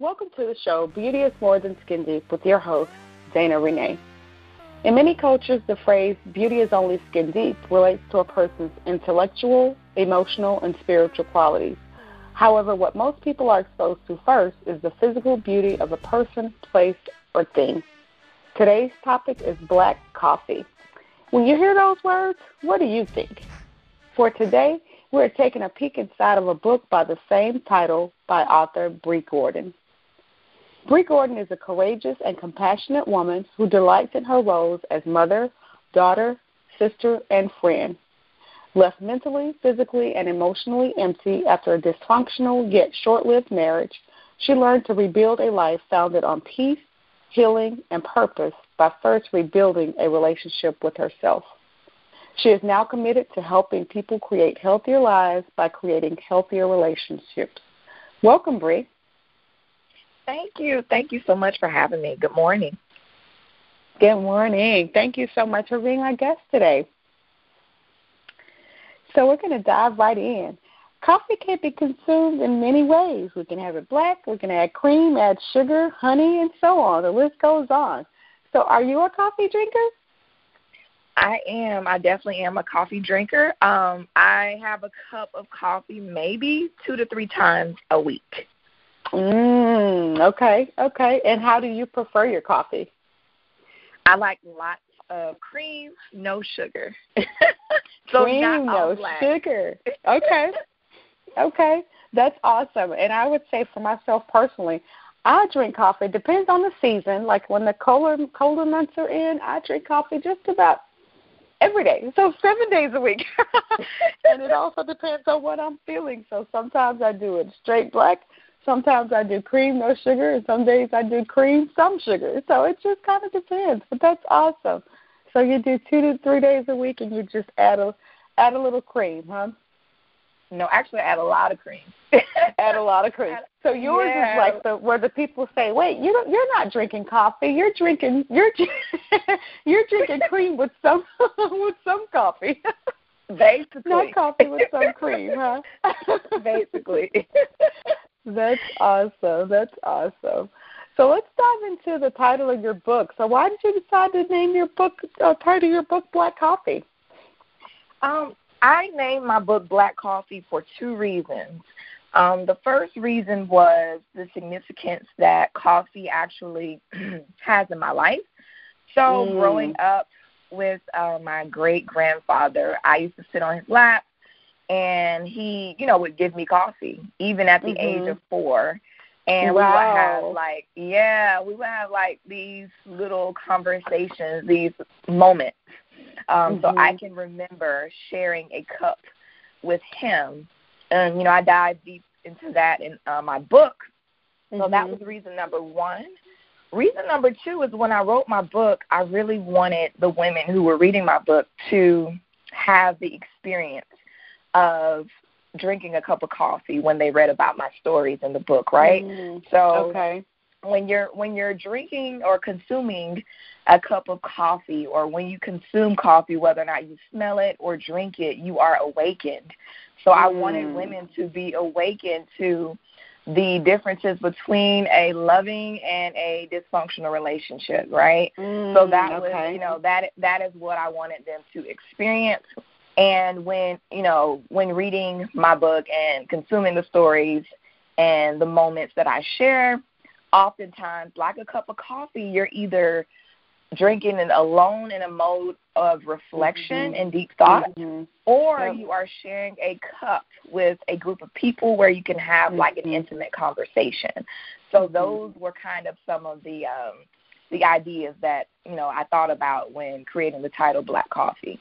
Welcome to the show Beauty is More Than Skin Deep with your host, Dana Renee. In many cultures, the phrase beauty is only skin deep relates to a person's intellectual, emotional, and spiritual qualities. However, what most people are exposed to first is the physical beauty of a person, place, or thing. Today's topic is black coffee. When you hear those words, what do you think? For today, we're taking a peek inside of a book by the same title by author Bree Gordon. Bree Gordon is a courageous and compassionate woman who delights in her roles as mother, daughter, sister, and friend. Left mentally, physically, and emotionally empty after a dysfunctional yet short lived marriage, she learned to rebuild a life founded on peace, healing, and purpose by first rebuilding a relationship with herself. She is now committed to helping people create healthier lives by creating healthier relationships. Welcome, Bree. Thank you. Thank you so much for having me. Good morning. Good morning. Thank you so much for being our guest today. So we're going to dive right in. Coffee can be consumed in many ways. We can have it black, we can add cream, add sugar, honey, and so on. The list goes on. So are you a coffee drinker? I am. I definitely am a coffee drinker. Um, I have a cup of coffee maybe two to three times a week. Mm, okay, okay. And how do you prefer your coffee? I like lots of cream, no sugar. so cream, no black. sugar. Okay. okay. That's awesome. And I would say for myself personally, I drink coffee. Depends on the season. Like when the colder colder months are in, I drink coffee just about every day. So seven days a week. and it also depends on what I'm feeling. So sometimes I do it straight black. Sometimes I do cream, no sugar, and some days I do cream, some sugar. So it just kind of depends. But that's awesome. So you do two to three days a week, and you just add a add a little cream, huh? No, actually, I add a lot of cream. add a lot of cream. So yours yeah. is like the where the people say, "Wait, you don't, you're not drinking coffee. You're drinking you're you're drinking cream with some with some coffee." Basically, not coffee with some cream, huh? Basically. That's awesome. That's awesome. So let's dive into the title of your book. So why did you decide to name your book uh, title your book Black Coffee? Um, I named my book Black Coffee for two reasons. Um, the first reason was the significance that coffee actually has in my life. So, mm. growing up with uh, my great grandfather, I used to sit on his lap and he, you know, would give me coffee even at the mm-hmm. age of four. And wow. we would have like, yeah, we would have like these little conversations, these moments. Um, mm-hmm. So I mm-hmm. can remember sharing a cup with him and you know I dive deep into that in uh, my book. So mm-hmm. that was reason number one. Reason number two is when I wrote my book, I really wanted the women who were reading my book to have the experience of drinking a cup of coffee when they read about my stories in the book, right? Mm-hmm. So okay. when you're when you're drinking or consuming a cup of coffee or when you consume coffee, whether or not you smell it or drink it, you are awakened. So I wanted mm. women to be awakened to the differences between a loving and a dysfunctional relationship, right? Mm, so that okay. was, you know, that that is what I wanted them to experience. And when, you know, when reading my book and consuming the stories and the moments that I share, oftentimes like a cup of coffee, you're either drinking it alone in a mode of reflection mm-hmm. and deep thought, mm-hmm. or yep. you are sharing a cup with a group of people where you can have mm-hmm. like an intimate conversation. So Mm-hmm. those were kind of some of the um, the ideas that you know I thought about when creating the title Black Coffee.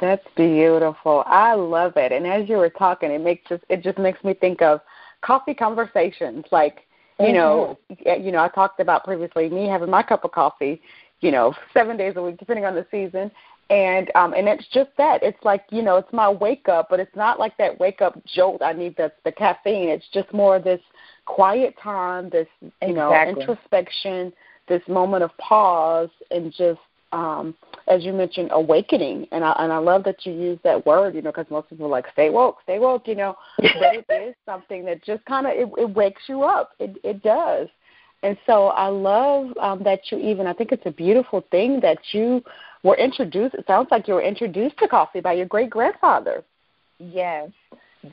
That's beautiful. I love it. And as you were talking, it makes just it just makes me think of coffee conversations. Like, you Mm-hmm. know, you know, I talked about previously me having my cup of coffee you know, seven days a week, depending on the season. And um and it's just that. It's like, you know, it's my wake up, but it's not like that wake up jolt. I need the the caffeine. It's just more this quiet time, this you know, introspection, this moment of pause and just um, as you mentioned, awakening, and I and I love that you use that word, you know, because most people are like stay woke, stay woke, you know, but it is something that just kind of it, it wakes you up. It it does, and so I love um, that you even. I think it's a beautiful thing that you were introduced. It sounds like you were introduced to coffee by your great grandfather. Yes,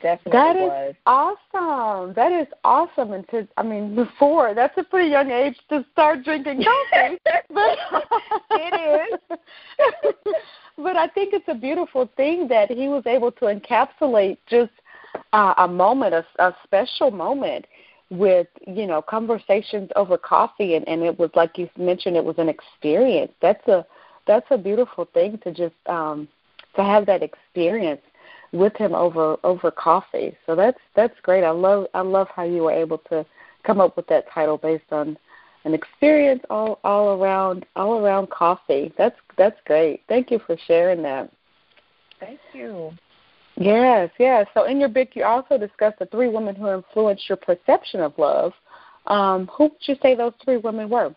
definitely that is was. awesome. That is awesome. And to, I mean, before that's a pretty young age to start drinking coffee. but it is. but I think it's a beautiful thing that he was able to encapsulate just uh, a moment, a, a special moment with you know conversations over coffee and, and it was like you mentioned it was an experience that's a that's a beautiful thing to just um to have that experience with him over over coffee. So that's that's great. I love I love how you were able to come up with that title based on an experience all all around all around coffee. That's that's great. Thank you for sharing that. Thank you. Yes, yes. So in your book, you also discuss the three women who influenced your perception of love. Um, who would you say those three women were?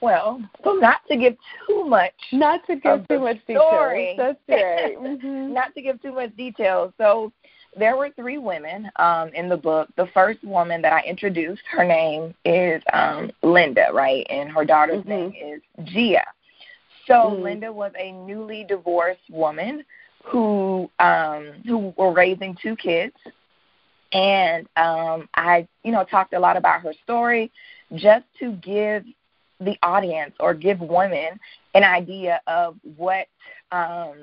Well, so not to give too much, not to give too much story. details. That's right. Mm-hmm. not to give too much detail. So there were three women um, in the book. The first woman that I introduced, her name is um, Linda, right, and her daughter's mm-hmm. name is Gia. So mm-hmm. Linda was a newly divorced woman who um, who were raising two kids, and um, I, you know, talked a lot about her story just to give the audience or give women an idea of what um,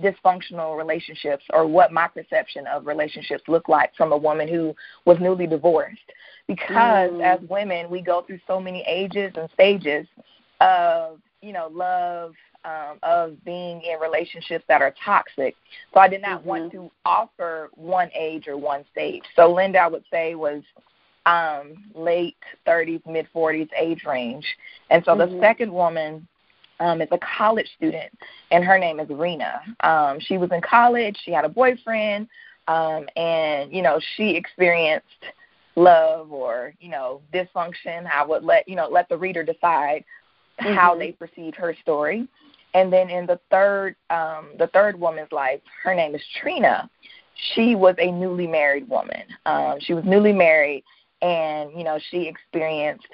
dysfunctional relationships or what my perception of relationships look like from a woman who was newly divorced. Because mm. as women, we go through so many ages and stages of, you know, love, um, of being in relationships that are toxic. So I did not mm-hmm. want to offer one age or one stage. So Linda, I would say, was um, late 30s, mid 40s age range. And so mm-hmm. the second woman um, is a college student, and her name is Rena. Um, she was in college, she had a boyfriend, um, and, you know, she experienced love or, you know, dysfunction. I would let, you know, let the reader decide mm-hmm. how they perceive her story. And then in the third, um, the third woman's life, her name is Trina. She was a newly married woman. Um, she was newly married, and you know she experienced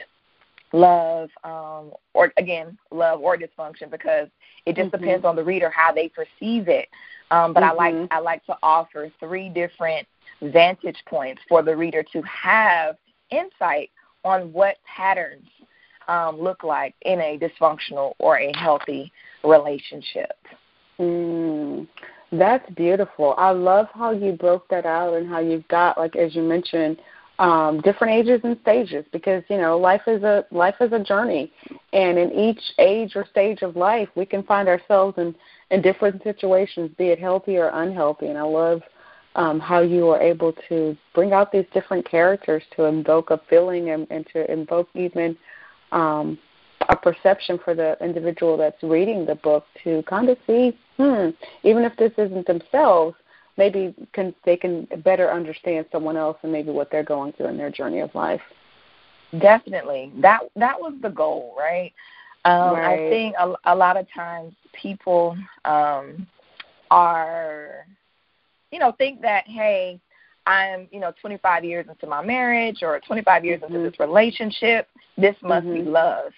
love um or again love or dysfunction because it just mm-hmm. depends on the reader how they perceive it um but mm-hmm. i like i like to offer three different vantage points for the reader to have insight on what patterns um look like in a dysfunctional or a healthy relationship mm, that's beautiful i love how you broke that out and how you've got like as you mentioned um, different ages and stages because you know life is a life is a journey, and in each age or stage of life, we can find ourselves in in different situations, be it healthy or unhealthy. And I love um, how you are able to bring out these different characters to invoke a feeling and, and to invoke even um, a perception for the individual that's reading the book to kind of see, hmm, even if this isn't themselves, maybe can they can better understand someone else and maybe what they're going through in their journey of life. Definitely, that that was the goal, right? Um, right. I think a, a lot of times people um, are, you know, think that hey, I'm you know 25 years into my marriage or 25 years mm-hmm. into this relationship, this must mm-hmm. be love.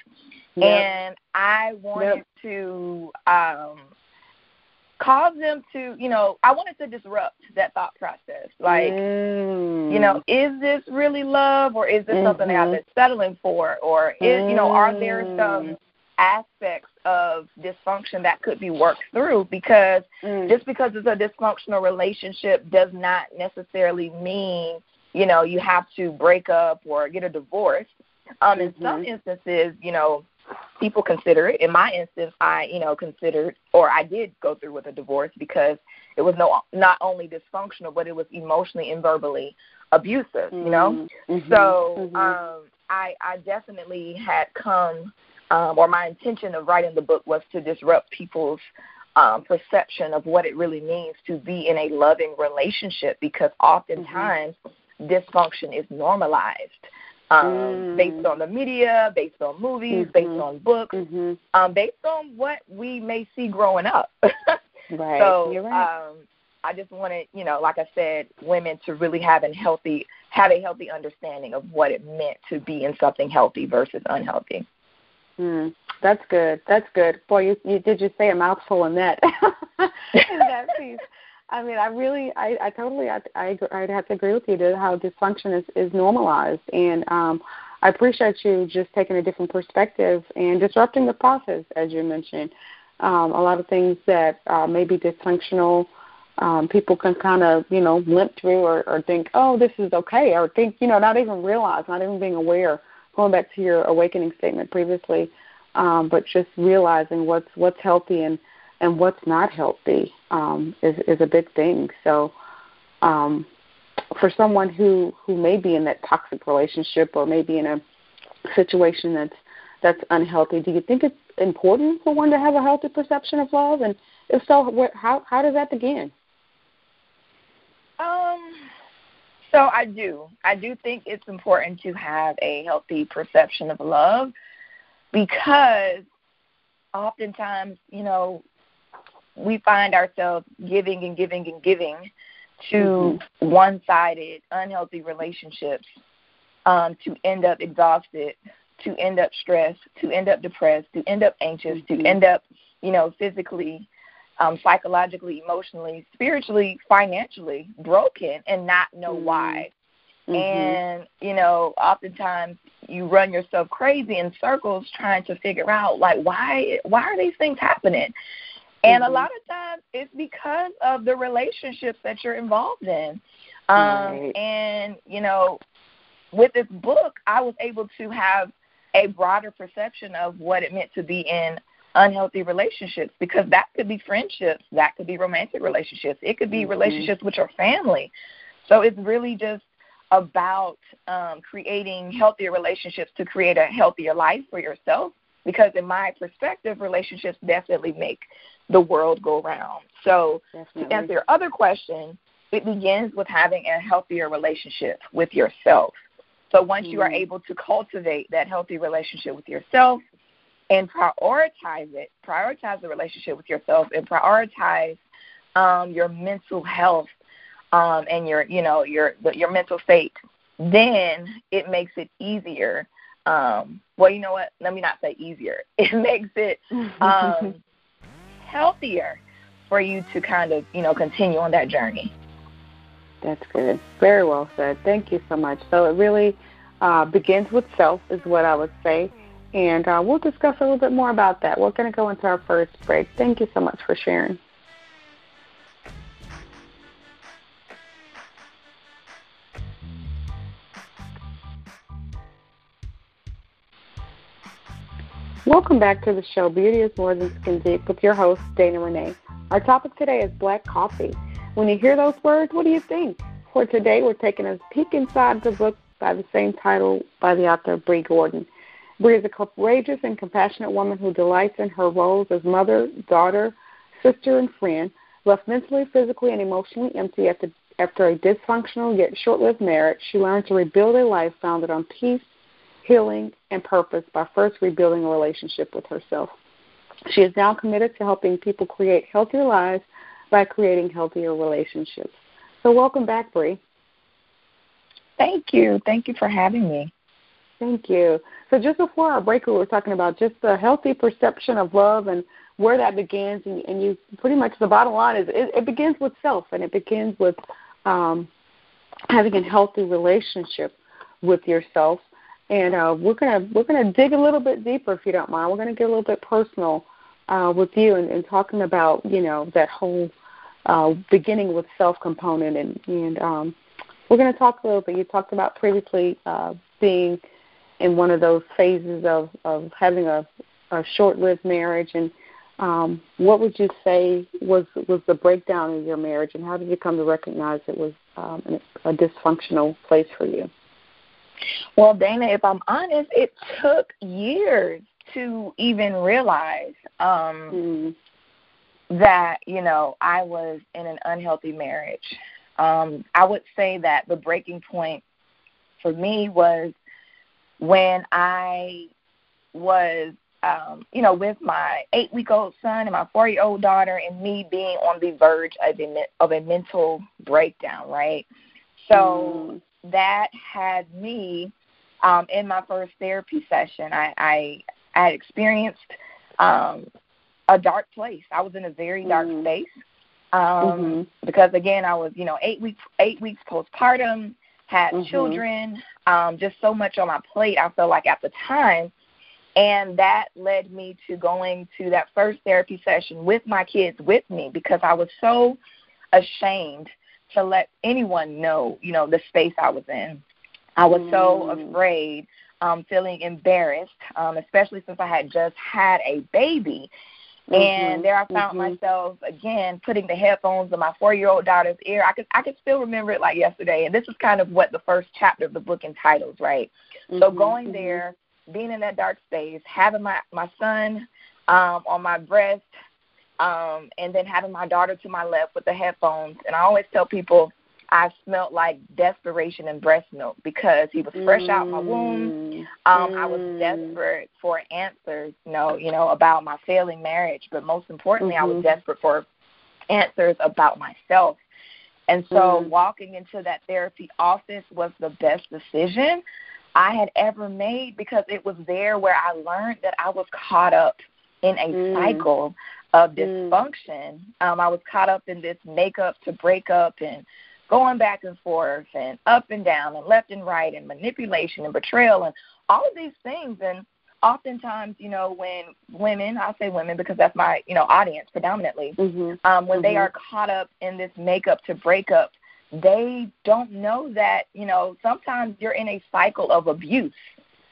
Yep. And I wanted yep. to um, cause them to, you know, I wanted to disrupt that thought process. Like, mm. you know, is this really love or is this mm-hmm. something that I've been settling for? Or is, you know, are there Mm. some aspects of dysfunction that could be worked through because mm. just because it's a dysfunctional relationship does not necessarily mean you know you have to break up or get a divorce um mm-hmm. in some instances you know people consider it. In my instance, I, you know, considered or I did go through with a divorce because it was no not only dysfunctional, but it was emotionally and verbally abusive, you know? Mm-hmm. So mm-hmm. um I I definitely had come um or my intention of writing the book was to disrupt people's um, perception of what it really means to be in a loving relationship because oftentimes mm-hmm. dysfunction is normalized. Um, mm. based on the media, based on movies, mm-hmm. based on books, mm-hmm. um, based on what we may see growing up. right. So right. um, I just wanted, you know, like I said, women to really have a healthy have a healthy understanding of what it meant to be in something healthy versus unhealthy. Mm, that's good. That's good. Boy, you, you did you say a mouthful in that in that piece. I mean, I really, I, I totally, I, I, I'd have to agree with you to how dysfunction is, is normalized, and um, I appreciate you just taking a different perspective and disrupting the process, as you mentioned. Um, a lot of things that uh, may be dysfunctional, um, people can kind of, you know, limp through or, or think, oh, this is okay, or think, you know, not even realize, not even being aware. Going back to your awakening statement previously, um, but just realizing what's what's healthy and and what's not healthy um, is is a big thing. So, um, for someone who who may be in that toxic relationship or maybe in a situation that's that's unhealthy, do you think it's important for one to have a healthy perception of love? And if so, what, how how does that begin? Um. So I do. I do think it's important to have a healthy perception of love because oftentimes, you know, we find ourselves giving and giving and giving to mm-hmm. one-sided, unhealthy relationships um, to end up exhausted, to end up stressed, to end up depressed, to end up anxious, mm-hmm. to end up, you know, physically, um, psychologically, emotionally, spiritually, financially broken and not know mm-hmm. why. Mm-hmm. And, you know, oftentimes you run yourself crazy in circles trying to figure out like why why are these things happening? And mm-hmm. a lot of times it's because of the relationships that you're involved in. Um, right. And, you know, with this book, I was able to have a broader perception of what it meant to be in unhealthy relationships because that could be friendships, that could be romantic relationships, it could be mm-hmm. relationships with your family. So it's really just about um, creating healthier relationships to create a healthier life for yourself because in my perspective relationships definitely make the world go round. So Definitely. to answer your other question, it begins with having a healthier relationship with yourself. So once mm you are mm-hmm. able to cultivate that healthy relationship with yourself and prioritize it, prioritize the relationship with yourself and prioritize um, your mental health um, and your you know your your mental state, then it makes it easier. Um, well, you know what? Let me not say easier. It makes it um, healthier for you to kind of, you know, continue on that journey. That's good. Very well said. Thank you so much. So it really uh, begins with self, is what I would say. And uh, we'll discuss a little bit more about that. We're going to go into our first break. Thank you so much for sharing. Welcome back to the show, Beauty is More Than Skin Deep, with your host, Dana Renee. Our topic today is black coffee. When you hear those words, what do you think? For today, we're taking a peek inside the book by the same title by the author Bree Gordon. Bree is a courageous and compassionate woman who delights in her roles as mother, daughter, sister, and friend. Left mentally, physically, and emotionally empty after, after a dysfunctional yet short lived marriage, she learned to rebuild a life founded on peace, healing, and purpose by first rebuilding a relationship with herself. She is now committed to helping people create healthier lives by creating healthier relationships. So, welcome back, Bree. Thank you. Thank you for having me. Thank you. So, just before our break, we were talking about just the healthy perception of love and where that begins. And, and you pretty much the bottom line is it, it begins with self, and it begins with um, having a healthy relationship with yourself and uh, we're gonna we're gonna dig a little bit deeper if you don't mind. We're gonna get a little bit personal uh, with you and, and talking about you know that whole uh, beginning with self component and and um, we're gonna talk a little bit. You talked about previously uh, being in one of those phases of of having a, a short lived marriage and um, what would you say was was the breakdown of your marriage, and how did you come to recognize it was um, a dysfunctional place for you? Well, Dana, if I'm honest, it took years to even realize um, mm. that you know I was in an unhealthy marriage. Um, I would say that the breaking point for me was when I was um, you know, with my eight week old son and my four year old daughter, and me being on the verge of a, of a mental breakdown, right? So mm. That had me um, in my first therapy session. I, I, I had experienced um, a dark place. I was in a very dark mm. space um, mm-hmm. because, again, I was, you know, eight weeks eight weeks postpartum, had mm-hmm. children, um, just so much on my plate. I felt like at the time and that led me to going to that first therapy session with my kids with me because I was so ashamed to let anyone know, you know, the space I was in. I was mm. so afraid, um, feeling embarrassed, um, especially since I had just had a baby. Mm-hmm. And there I found mm-hmm. myself again putting the headphones in my four year old daughter's ear. I could I could still remember it like yesterday. And this is kind of what the first chapter of the book entitles, right? Mm-hmm. So going mm-hmm. there being in that dark space, having my my son um, on my breast, um, and then having my daughter to my left with the headphones. And I always tell people I smelled like desperation and breast milk because he was fresh mm. out my womb. Um, mm. I was mm. desperate for answers, you know, you know, about my failing marriage, but most importantly, mm-hmm. I was mm-hmm. desperate for answers about myself. And so mm. walking into that therapy office was the best decision I had ever made because it was there where I learned that I was caught up in a mm. cycle of mm. dysfunction. Mm. Um, I was caught up in this makeup to break up and going back and forth and up and down and left and right and manipulation and betrayal and all of these things. And oftentimes, you know, when women, I'll say women because that's my, you know, audience predominantly, mm-hmm. um, when mm-hmm. they are caught up in this makeup to break up they don't know that, you know, sometimes you're in a cycle of abuse,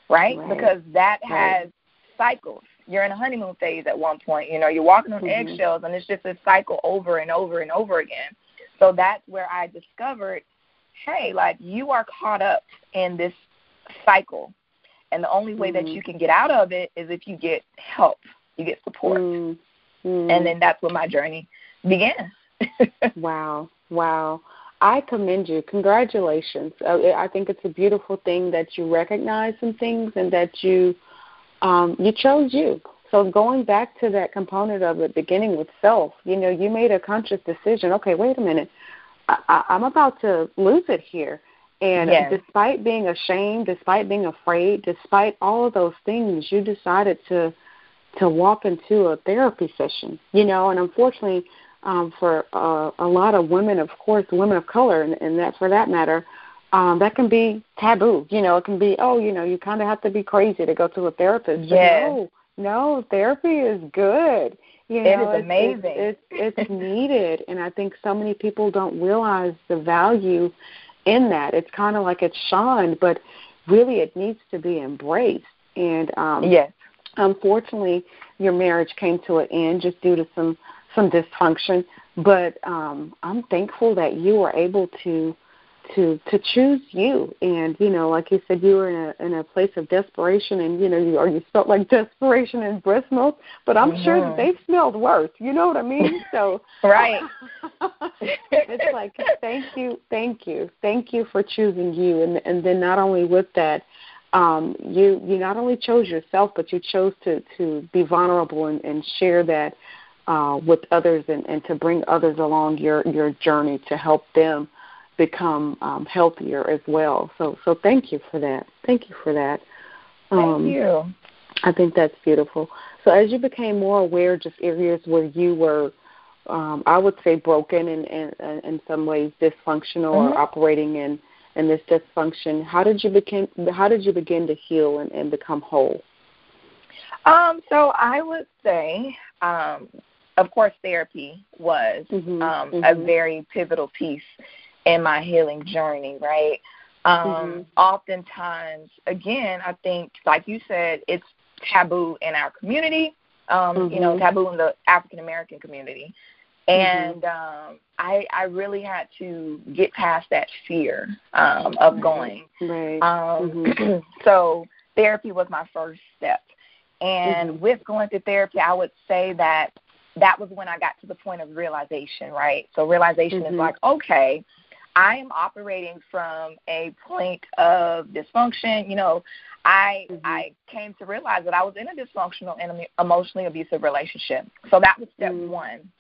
right? right. Because that right. has cycles. You're in a honeymoon phase at one point, you know, you're walking on mm-hmm. eggshells and it's just a cycle over and over and over again. So that's where I discovered, hey, like you are caught up in this cycle. And the only way mm-hmm. that you can get out of it is if you get help, you get support. Mm-hmm. And then that's where my journey began. wow. Wow. I commend you. Congratulations. Uh, I think it's a beautiful thing that you recognize some things and that you um, you chose you. So going back to that component of it, beginning with self, you know, you made a conscious decision. Okay, wait a minute. I, I, I'm about to lose it here. And yes. despite being ashamed, despite being afraid, despite all of those things, you decided to to walk into a therapy session. You know, and unfortunately, um, for uh, a lot of women, of course, women of color, and, and that for that matter, um, that can be taboo. You know, it can be, oh, you know, you kind of have to be crazy to go to a therapist. Yes. no, no, therapy is good. You know, it is amazing. It's, it's, it's needed, and I think so many people don't realize the value in that. It's kind of like it's shunned, but really, it needs to be embraced. And um, yes, unfortunately, your marriage came to an end just due to some some dysfunction. But um, I'm thankful that you were able to to to choose you. And you know like you said you were in a in a place of desperation and you know you or you felt like desperation and breast milk but i'm mm-hmm. sure that they smelled worse. You know what i mean? So right. it's like thank you thank you thank you for choosing you. And and then not only with that um you you not only chose yourself but you chose to to be vulnerable and, and share that uh, with others and, and to bring others along your, your journey to help them become um, healthier as well. So so thank you for that. Thank you for that. Um, thank you. I think that's beautiful. So as you became more aware, just areas where you were, um, I would say, broken and in, in, in some ways dysfunctional mm-hmm. or operating in in this dysfunction. How did you begin? How did you begin to heal and, and become whole? Um, so I would say um, of course, therapy was mm-hmm, um, mm-hmm. a very pivotal piece in my healing journey, right? Um, mm-hmm. Oftentimes, again, I think, like you said, it's taboo in our community, um, you know, mm-hmm. taboo in the African American community. Mm-hmm. And um, I, I really had to get past that fear um, of going. Right. Um, mm-hmm. so therapy was my first step. And with going to therapy, I would say that that was when I got to the point of realization, right? So realization mm-hmm. is like, okay, I am operating from a point of dysfunction. You know, I mm-hmm. I came to realize that I was in a dysfunctional and emotionally abusive relationship. So that was step mm-hmm. one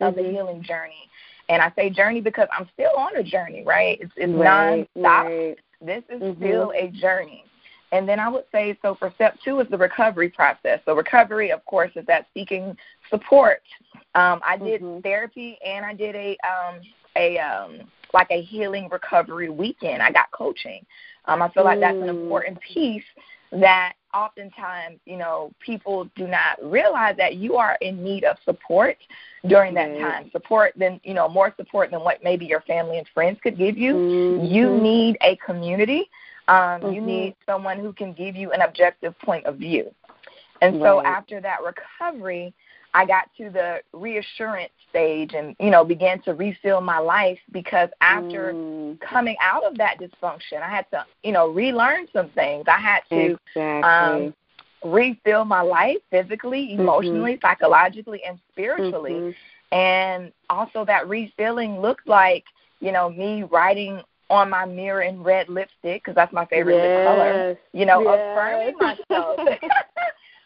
of the mm-hmm. healing journey. And I say journey because I'm still on a journey, right? It's it's right, nonstop. Right. This is mm-hmm. still a journey. And then I would say so for step two is the recovery process. So recovery, of course, is that seeking support. Um, I did mm-hmm. therapy and I did a um, a um, like a healing recovery weekend. I got coaching. Um, I feel like that's an mm. important piece that oftentimes, you know, people do not realize that you are in need of support during that time. Support than, you know, more support than what maybe your family and friends could give you. Mm-hmm. You need a community. Um, mm-hmm. You need someone who can give you an objective point of view. And right. so after that recovery, I got to the reassurance stage and, you know, began to refill my life because after mm. coming out of that dysfunction, I had to, you know, relearn some things. I had to exactly. um, refill my life physically, mm-hmm. emotionally, mm-hmm. psychologically, and spiritually. Mm-hmm. And also that refilling looked like, you know, me writing on my mirror in red lipstick because that's my favorite yes. lip color. You know, yes. affirming myself.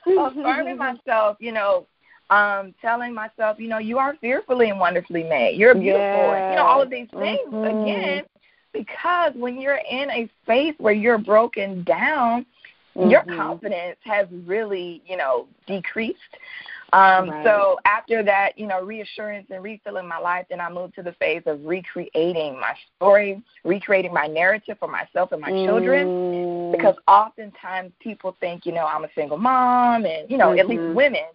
affirming myself, you know, um, telling myself, you know, you are fearfully and wonderfully made. You're beautiful. Yes. You know, all of these things mm-hmm. again, because when you're in a space where you're broken down, mm-hmm. your confidence has really, you know, decreased. Um, right. So after that, you know, reassurance and refilling my life, then I moved to the phase of recreating my story, recreating my narrative for myself and my mm. children. Because oftentimes people think, you know, I'm a single mom, and you know, mm-hmm. at least mm-hmm. women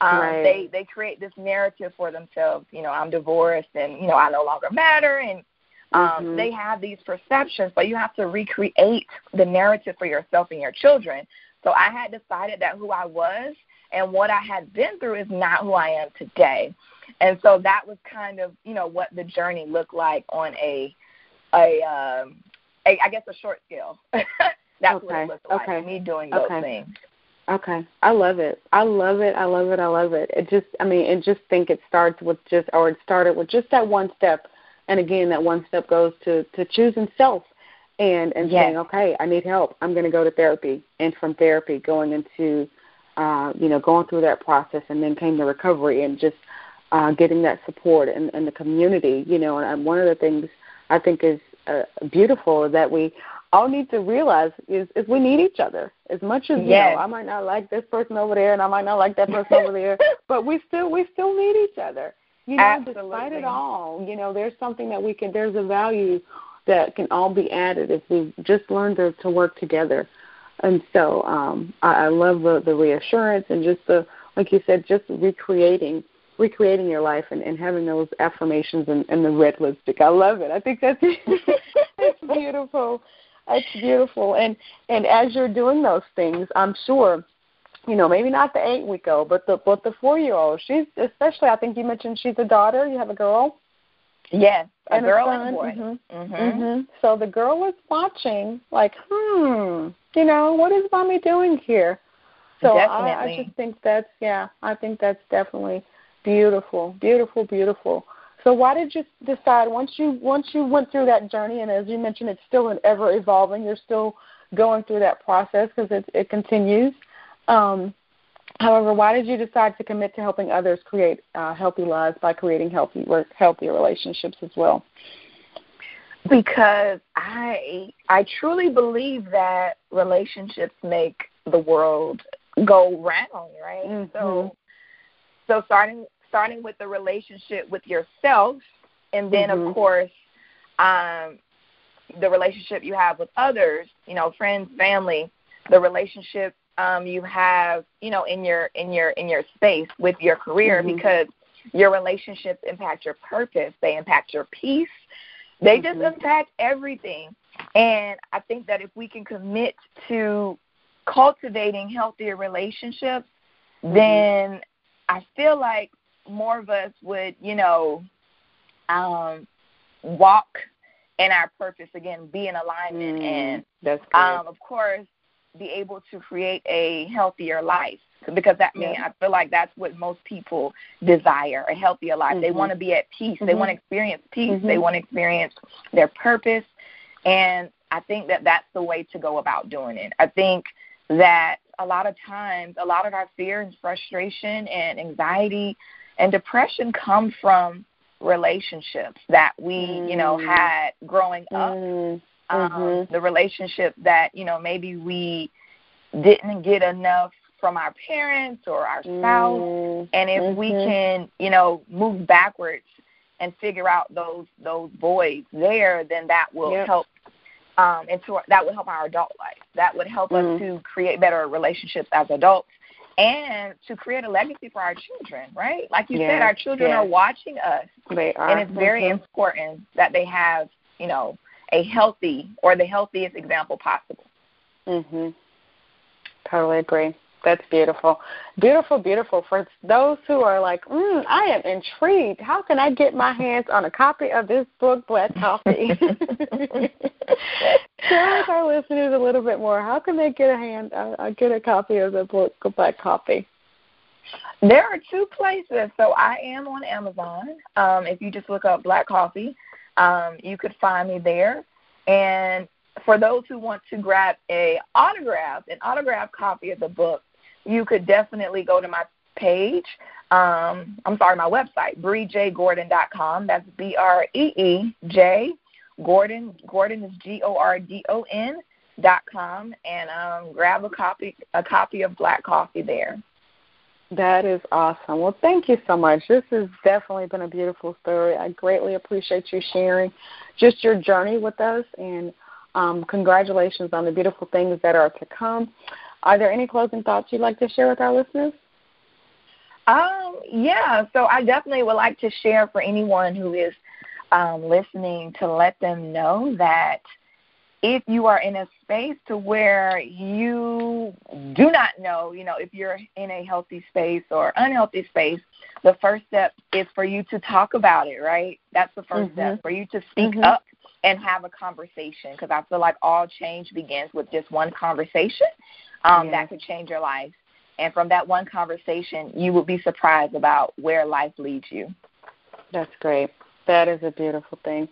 um, right. They they create this narrative for themselves. You know, I'm divorced, and you know, I no longer matter, and um, mm-hmm. they have these perceptions. But you have to recreate the narrative for yourself and your children. So I had decided that who I was and what I had been through is not who I am today. And so that was kind of you know what the journey looked like on a a, um, a I guess a short scale. That's okay. what it looked like. Okay. Me doing those okay. things. Okay. I love it. I love it. I love it. I love it. It just I mean, it just think it starts with just or it started with just that one step and again that one step goes to to choosing self and and yes. saying, Okay, I need help. I'm gonna go to therapy and from therapy going into uh, you know, going through that process and then came the recovery and just uh getting that support and, and the community, you know, and one of the things I think is uh, beautiful is that we all need to realize is, is we need each other as much as you know. I might not like this person over there, and I might not like that person over there, but we still we still need each other. You know, Absolutely. despite it all, you know, there's something that we can. There's a value that can all be added if we just learn to to work together. And so um, I, I love the, the reassurance and just the like you said, just recreating recreating your life and, and having those affirmations and, and the red lipstick. I love it. I think that's that's beautiful. That's beautiful. And and as you're doing those things, I'm sure, you know, maybe not the eight week old, but the but the four year old. She's especially. I think you mentioned she's a daughter. You have a girl. Yes, a and girl a and a boy. Mm-hmm. Mm-hmm. Mm-hmm. So the girl is watching, like, hmm, you know, what is mommy doing here? So I, I just think that's yeah, I think that's definitely beautiful, beautiful, beautiful. So why did you decide once you once you went through that journey, and as you mentioned, it's still an ever evolving. You're still going through that process because it it continues. Um, however, why did you decide to commit to helping others create uh, healthy lives by creating healthy work, healthy relationships as well? Because I I truly believe that relationships make the world go round, right? Mm-hmm. So so starting starting with the relationship with yourself, and then mm-hmm. of course, um, the relationship you have with others, you know, friends, family, the relationship um, you have, you know, in your in your in your space with your career, mm-hmm. because your relationships impact your purpose, they impact your peace, they mm-hmm. just impact everything. And I think that if we can commit to cultivating healthier relationships, mm-hmm. then I feel like more of us would, you know, um, walk in our purpose again, be in alignment, mm, and that's um, of course, be able to create a healthier life because that means I feel like that's what most people desire a healthier life. Mm-hmm. They want to be at peace. Mm-hmm. They want to experience peace. Mm-hmm. They want to experience their purpose. And I think that that's the way to go about doing it. I think that a lot of times, a lot of our fear and frustration and anxiety and depression come from relationships that we, mm. you know, mm. had growing up. Mm. Um, mm-hmm. The relationship that, you know, maybe we didn't get enough from our parents or our spouse. Mm. And if mm-hmm. we can, you know, move backwards and figure out those those voids there, then that will yep. help um, into that would help our adult life. That would help mm-hmm. us to create better relationships as adults and to create a legacy for our children, right? Like you yes, said, our children yes. are watching us. They are. And it's very mm-hmm. important that they have, you know, a healthy or the healthiest example possible. Mhm. Totally agree. That's beautiful. Beautiful, beautiful. For those who are like, mm, I am intrigued. How can I get my hands on a copy of this book, Black Coffee? Share with our listeners a little bit more. How can they get a hand, uh, get a copy of the book, Black Coffee? There are two places. So I am on Amazon. Um, if you just look up Black Coffee, um, you could find me there. And for those who want to grab a autograph, an autograph copy of the book, you could definitely go to my page. Um, I'm sorry, my website, breejgordon.com. That's B R E E J Gordon. Gordon is G O R D O N dot com, and um, grab a copy a copy of Black Coffee there. That is awesome. Well, thank you so much. This has definitely been a beautiful story. I greatly appreciate you sharing just your journey with us, and um, congratulations on the beautiful things that are to come. Are there any closing thoughts you'd like to share with our listeners? Um, yeah, so I definitely would like to share for anyone who is um, listening to let them know that if you are in a space to where you do not know, you know, if you're in a healthy space or unhealthy space, the first step is for you to talk about it, right? That's the 1st mm-hmm. step for you to speak mm-hmm. up and have a conversation because I feel like all change begins with just one conversation um, that could change your life. And from that one conversation, you will be surprised about where life leads you. That's great. That is a beautiful thing.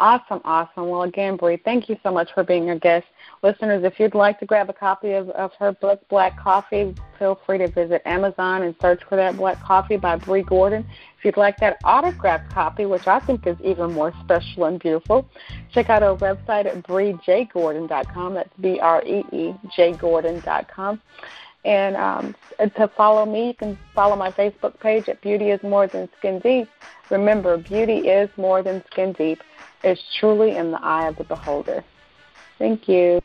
Awesome, awesome. Well, again, Bree, thank you so much for being our guest. Listeners, if you'd like to grab a copy of, of her book, Black Coffee, feel free to visit Amazon and search for that Black Coffee by Bree Gordon. If you'd like that autographed copy, which I think is even more special and beautiful, check out our website at breejgordon.com. That's B R E E J Gordon.com. And um, to follow me, you can follow my Facebook page at Beauty is More Than Skin Deep. Remember, beauty is more than skin deep. It's truly in the eye of the beholder. Thank you.